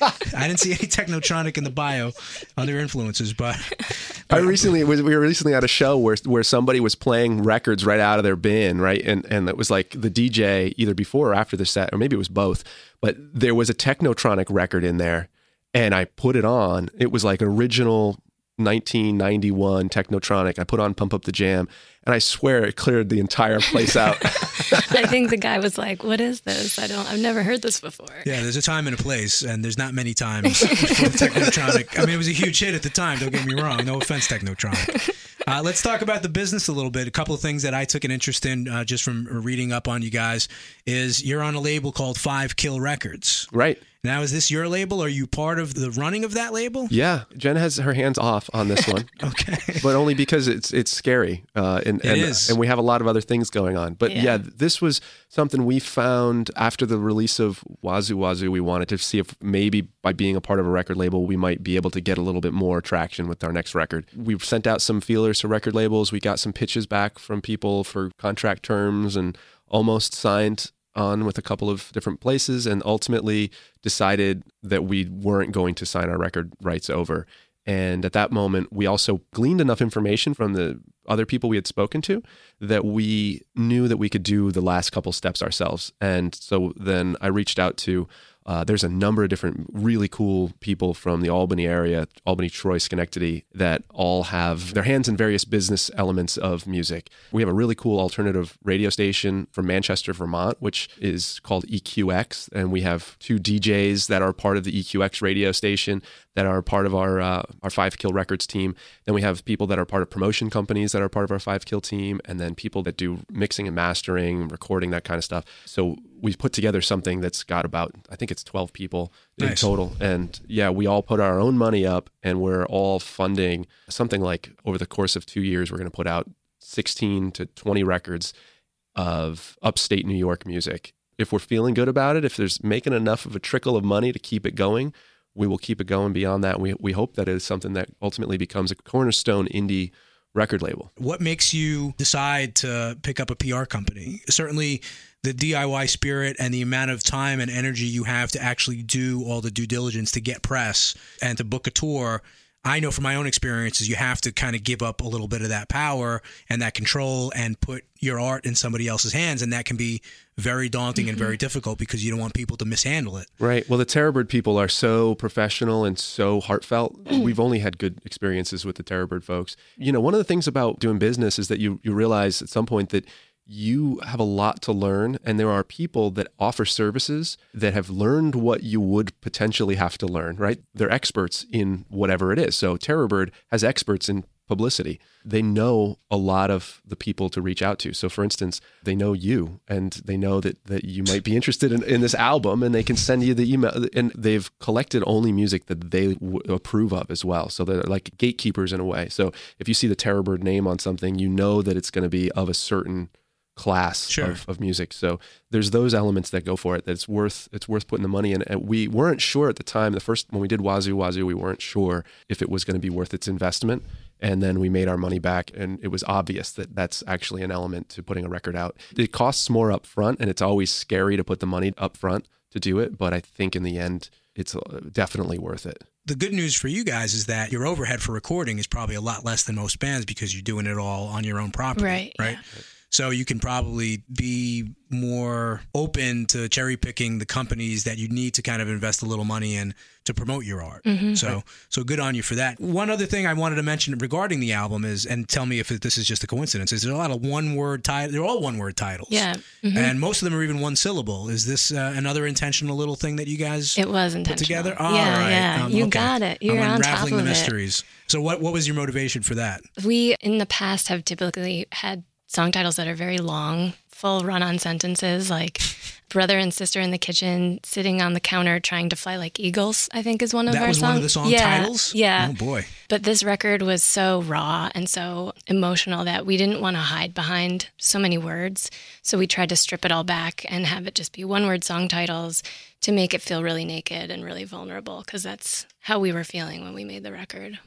I didn't see any Technotronic in the bio, other influences, but I recently was we were recently at a show where where somebody was playing records right out of their bin, right? And and it was like the DJ either before or after the set, or maybe it was both. But there was a Technotronic record in there, and I put it on. It was like original 1991 Technotronic. I put on Pump Up the Jam, and I swear it cleared the entire place out. I think the guy was like, "What is this? I don't. I've never heard this before." yeah, there's a time and a place, and there's not many times for Technotronic. I mean, it was a huge hit at the time. Don't get me wrong. No offense, Technotronic. Uh, let's talk about the business a little bit. A couple of things that I took an interest in uh, just from reading up on you guys is you're on a label called Five Kill Records. right. Now, is this your label? Are you part of the running of that label? Yeah, Jen has her hands off on this one, Okay. but only because it's it's scary, uh, and It and, is. and we have a lot of other things going on. But yeah. Yeah. this was something we found after the release of Wazoo Wazoo. We wanted to see if maybe by being a part of a record label, we might be able to get a little bit more traction with our next record. We sent out some feelers to record labels. We got some pitches back from people for contract terms, and almost signed on with a couple of different places and ultimately decided that we weren't going to sign our record rights over. And at that moment, we also gleaned enough information from the other people we had spoken to that we knew that we could do the last couple steps ourselves. And so then I reached out to uh, there's a number of different really cool people from the Albany area, Albany, Troy, Schenectady, that all have their hands in various business elements of music. We have a really cool alternative radio station from Manchester, Vermont, which is called EQX, and we have two DJs that are part of the EQX radio station that are part of our uh, our Five Kill Records team. Then we have people that are part of promotion companies that are part of our Five Kill team, and then people that do mixing and mastering, recording, that kind of stuff. So we've put together something that's got about I think it's 12 people in total. And yeah, we all put our own money up and we're all funding something like over the course of 2 years we're going to put out 16 to 20 records of upstate New York music. If we're feeling good about it, if there's making enough of a trickle of money to keep it going, we will keep it going beyond that. We we hope that it is something that ultimately becomes a cornerstone indie record label. What makes you decide to pick up a PR company? Certainly, the DIY spirit and the amount of time and energy you have to actually do all the due diligence to get press and to book a tour. I know from my own experiences, you have to kind of give up a little bit of that power and that control and put your art in somebody else's hands. And that can be very daunting and very mm-hmm. difficult because you don't want people to mishandle it. Right. Well, the Terrorbird people are so professional and so heartfelt. We've only had good experiences with the Terrorbird folks. You know, one of the things about doing business is that you you realize at some point that you have a lot to learn and there are people that offer services that have learned what you would potentially have to learn, right? They're experts in whatever it is. So Terrorbird has experts in publicity. They know a lot of the people to reach out to. So for instance, they know you and they know that that you might be interested in, in this album and they can send you the email and they've collected only music that they w- approve of as well. So they're like gatekeepers in a way. So if you see the Terrorbird name on something, you know that it's going to be of a certain class Sure. of, of music. So there's those elements that go for it that it's worth it's worth putting the money in. And we weren't sure at the time, the first when we did Wazoo Wazoo, we weren't sure if it was going to be worth its investment. And then we made our money back, and it was obvious that that's actually an element to putting a record out. It costs more up front, and it's always scary to put the money up front to do it. But I think in the end, it's uh, definitely worth it. the good news for you guys is that your overhead for recording is probably a lot less than most bands because you're doing it all on your own property. Right, Right. yeah. So you can probably be more open to cherry picking the companies that you need to kind of invest a little money in to promote your art. So so good on you for that. One other thing I wanted to mention regarding the album is, and tell me if this is just a coincidence, is there a lot of one word titles? They're all one word titles. Yeah. mhm. And most of them are even one syllable. Is this uh, another intentional little thing that you guys It was put together? All yeah, right. yeah. Um, you okay. got it. You're I'm on top of the it. mysteries. So what what was your motivation for that? We in the past have typically had song titles that are very long, full run-on sentences like brother and sister in the kitchen sitting on the counter trying to fly like eagles, I think is one of that our was songs. one of the song yeah, titles. Yeah. Oh boy. But this record was so raw and so emotional that we didn't want to hide behind so many words. So we tried to strip it all back and have it just be one word song titles to make it feel really naked and really vulnerable because that's how we were feeling when we made the record.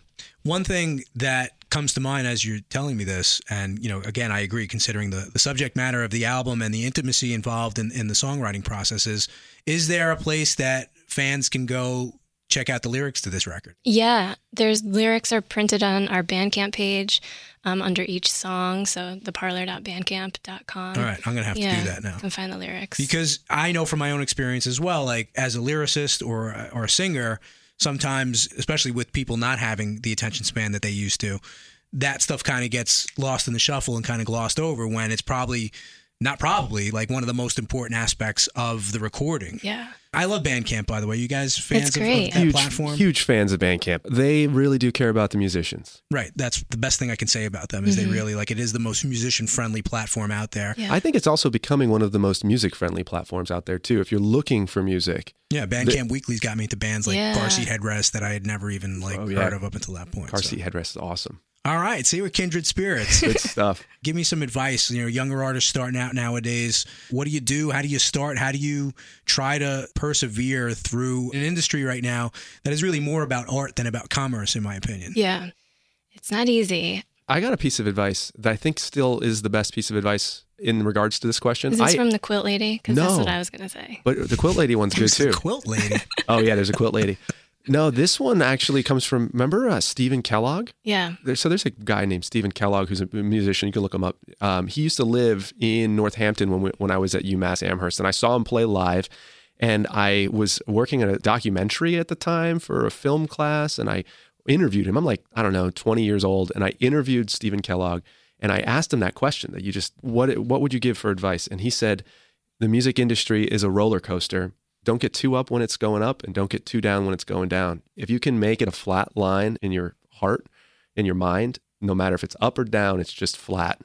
One thing that comes to mind as you're telling me this, and you know, again, I agree, considering the, the subject matter of the album and the intimacy involved in, in the songwriting processes, is, there a place that fans can go check out the lyrics to this record? Yeah, there's lyrics are printed on our Bandcamp page um, under each song. So theparlor.bandcamp.com. All right, I'm gonna have to do that now. You can find the lyrics. because I know from my own experience as well. Like as a lyricist or or a singer, sometimes, especially with people not having the attention span that they used to, that stuff kind of gets lost in the shuffle and kind of glossed over when it's probably not probably, like one of the most important aspects of the recording. Yeah. I love Bandcamp, by the way. You guys fans It's of, of that huge, platform? huge fans of Bandcamp. They really do care about the musicians. Right. That's the best thing I can say about them is they mm-hmm. really like it is the most musician friendly platform out there. Yeah. I think it's also becoming one of the most music friendly platforms out there too. If you're looking for music, Yeah, Bandcamp Weekly's got me into bands like Yeah. Car Seat Headrest that I had never even like Oh, yeah. heard of up until that point. car so. seat headrest is awesome. All right, see, we're kindred spirits. Good stuff. Give me some advice. You know, younger artists starting out nowadays. What do you do? How do you start? How do you try to persevere through an industry right now that is really more about art than about commerce, in my opinion? Yeah. It's not easy. I got a piece of advice that I think still is the best piece of advice in regards to this question. Is this I, from the quilt lady? Because that's what I was going to say. but the quilt lady one's good too. quilt lady. Oh yeah, there's a quilt lady. No, this one actually comes from remember uh, Stephen Kellogg. Yeah. There, so there's a guy named Stephen Kellogg who's a musician. You can look him up. Um, he used to live in Northampton when we, when I was at UMass Amherst, and I saw him play live. And I was working on a documentary at the time for a film class, and I interviewed him. I'm like, I don't know, 20 years old, and I interviewed Stephen Kellogg, and I asked him that question that you just what what would you give for advice? And he said, the music industry is a roller coaster. Don't get too up when it's going up, and don't get too down when it's going down. If you can make it a flat line in your heart, in your mind, no matter if it's up or down, it's just flat.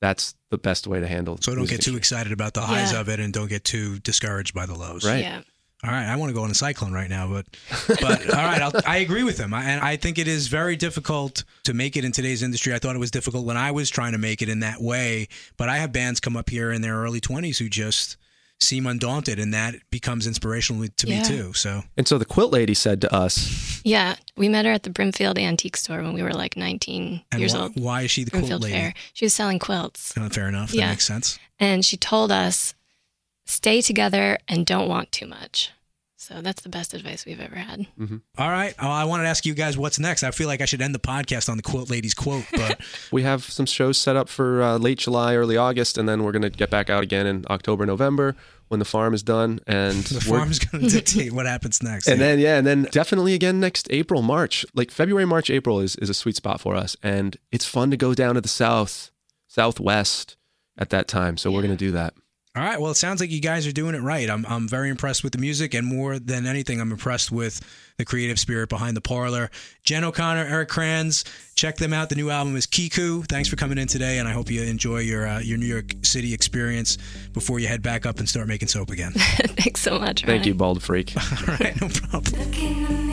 That's the best way to handle. It. So don't music get too industry. excited about the highs Yeah. of it and don't get too discouraged by the lows. Right. Yeah. All right, I want to go on a cyclone right now, but but all right, I'll, I agree with him, I, and I think it is very difficult to make it in today's industry. I thought it was difficult when I was trying to make it in that way, but I have bands come up here in their early twenties who just seem undaunted, and that becomes inspirational to me too. So And so the quilt lady said to us, Yeah. We met her at the Brimfield Antique Store when we were like 19 and years why, old. why is she the quilt lady? Fair. She was selling quilts. Uh, fair enough. That Yeah. makes sense. And she told us, stay together and don't want too much. So that's the best advice we've ever had. All right, oh, I wanted to ask you guys what's next. I feel like I should end the podcast on the quote ladies quote, but we have some shows set up for uh, late July, early August, and then we're going to get back out again in October, November when the farm is done. And the we're- farm's going to dictate what happens next. And then yeah, and then definitely again next April, March, like February, March, April is is a sweet spot for us, and it's fun to go down to the south, southwest at that time. So we're gonna do that. All right. Well, it sounds like you guys are doing it right. I'm I'm very impressed with the music, and more than anything, I'm impressed with the creative spirit behind the parlor. Jen O'Connor, Eric Kranz, check them out. The new album is Kiku. Thanks for coming in today, and I hope you enjoy your uh, your New York City experience before you head back up and start making soap again. Thanks so much. Thank you, bald freak. All right, no problem.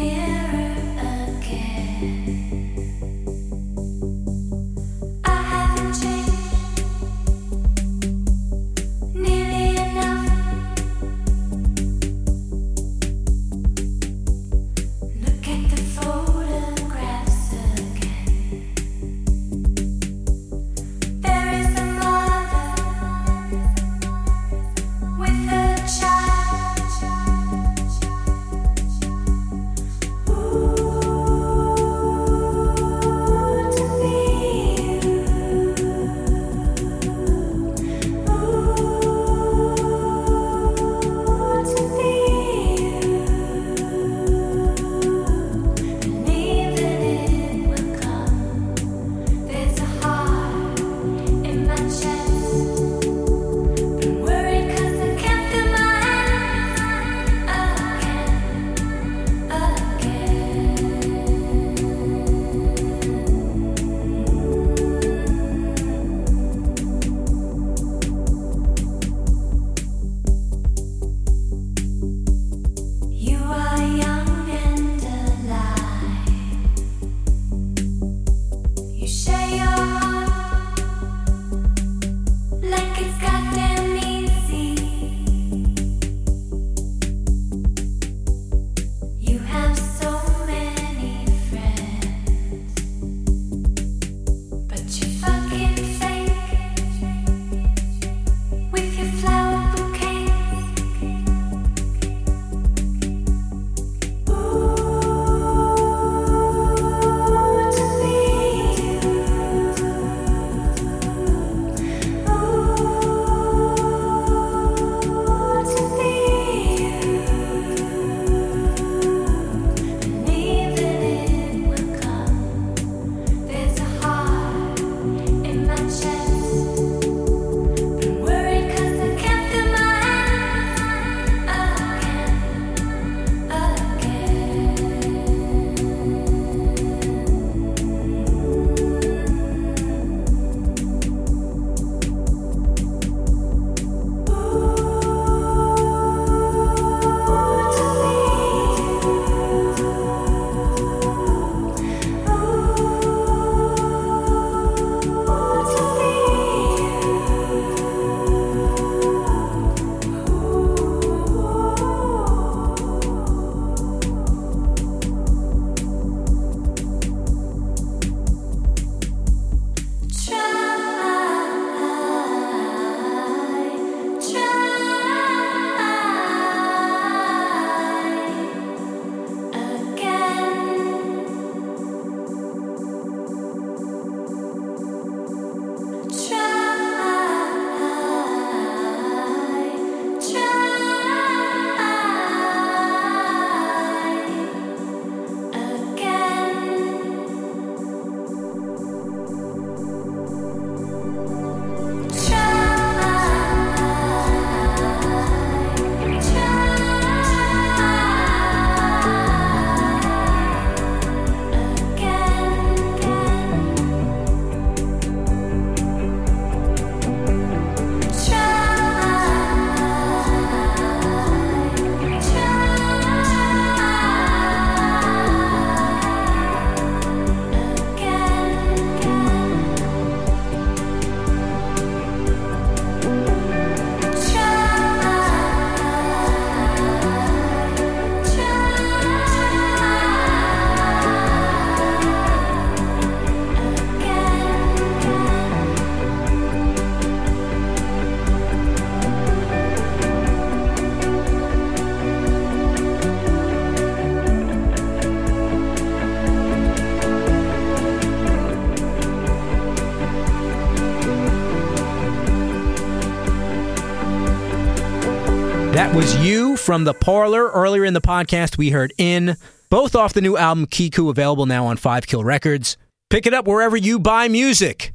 From The Parlor. Earlier in the podcast, we heard In, both off the new album Kiku, available now on Five Kill Records. Pick it up wherever you buy music.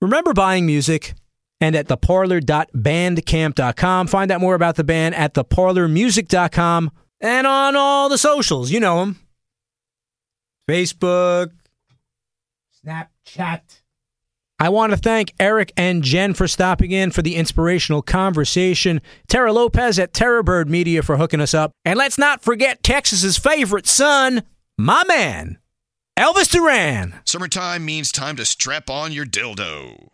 Remember buying music and at theparlor.bandcamp.com. Find out more about the band at theparlormusic.com and on all the socials. You know them Facebook, Snapchat. I want to thank Eric and Jen for stopping in for the inspirational conversation. Tara Lopez at Terrorbird Media for hooking us up. And let's not forget Texas's favorite son, my man, Elvis Duran. Summertime means time to strap on your dildo.